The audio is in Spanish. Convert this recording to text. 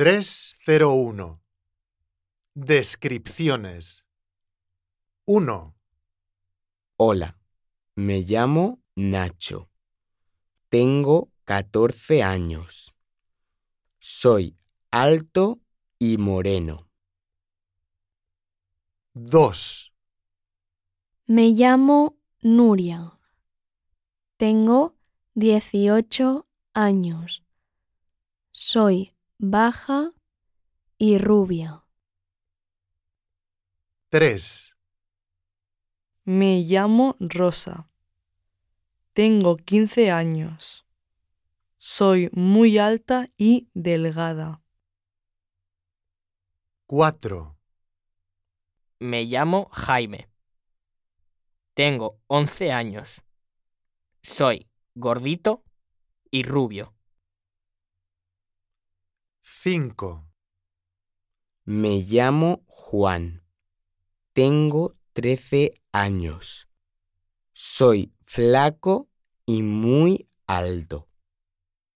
301. Descripciones. 1, Hola, me llamo Nacho. Tengo 14 años. Soy alto y moreno. 2, Me llamo Nuria. Tengo 18 años. Soy baja y rubia. 3, Me llamo Rosa. Tengo 15 años. Soy muy alta y delgada. 4, Me llamo Jaime. Tengo 11 años. Soy gordito y rubio. 5, Me llamo Juan. Tengo 13 años. Soy flaco y muy alto.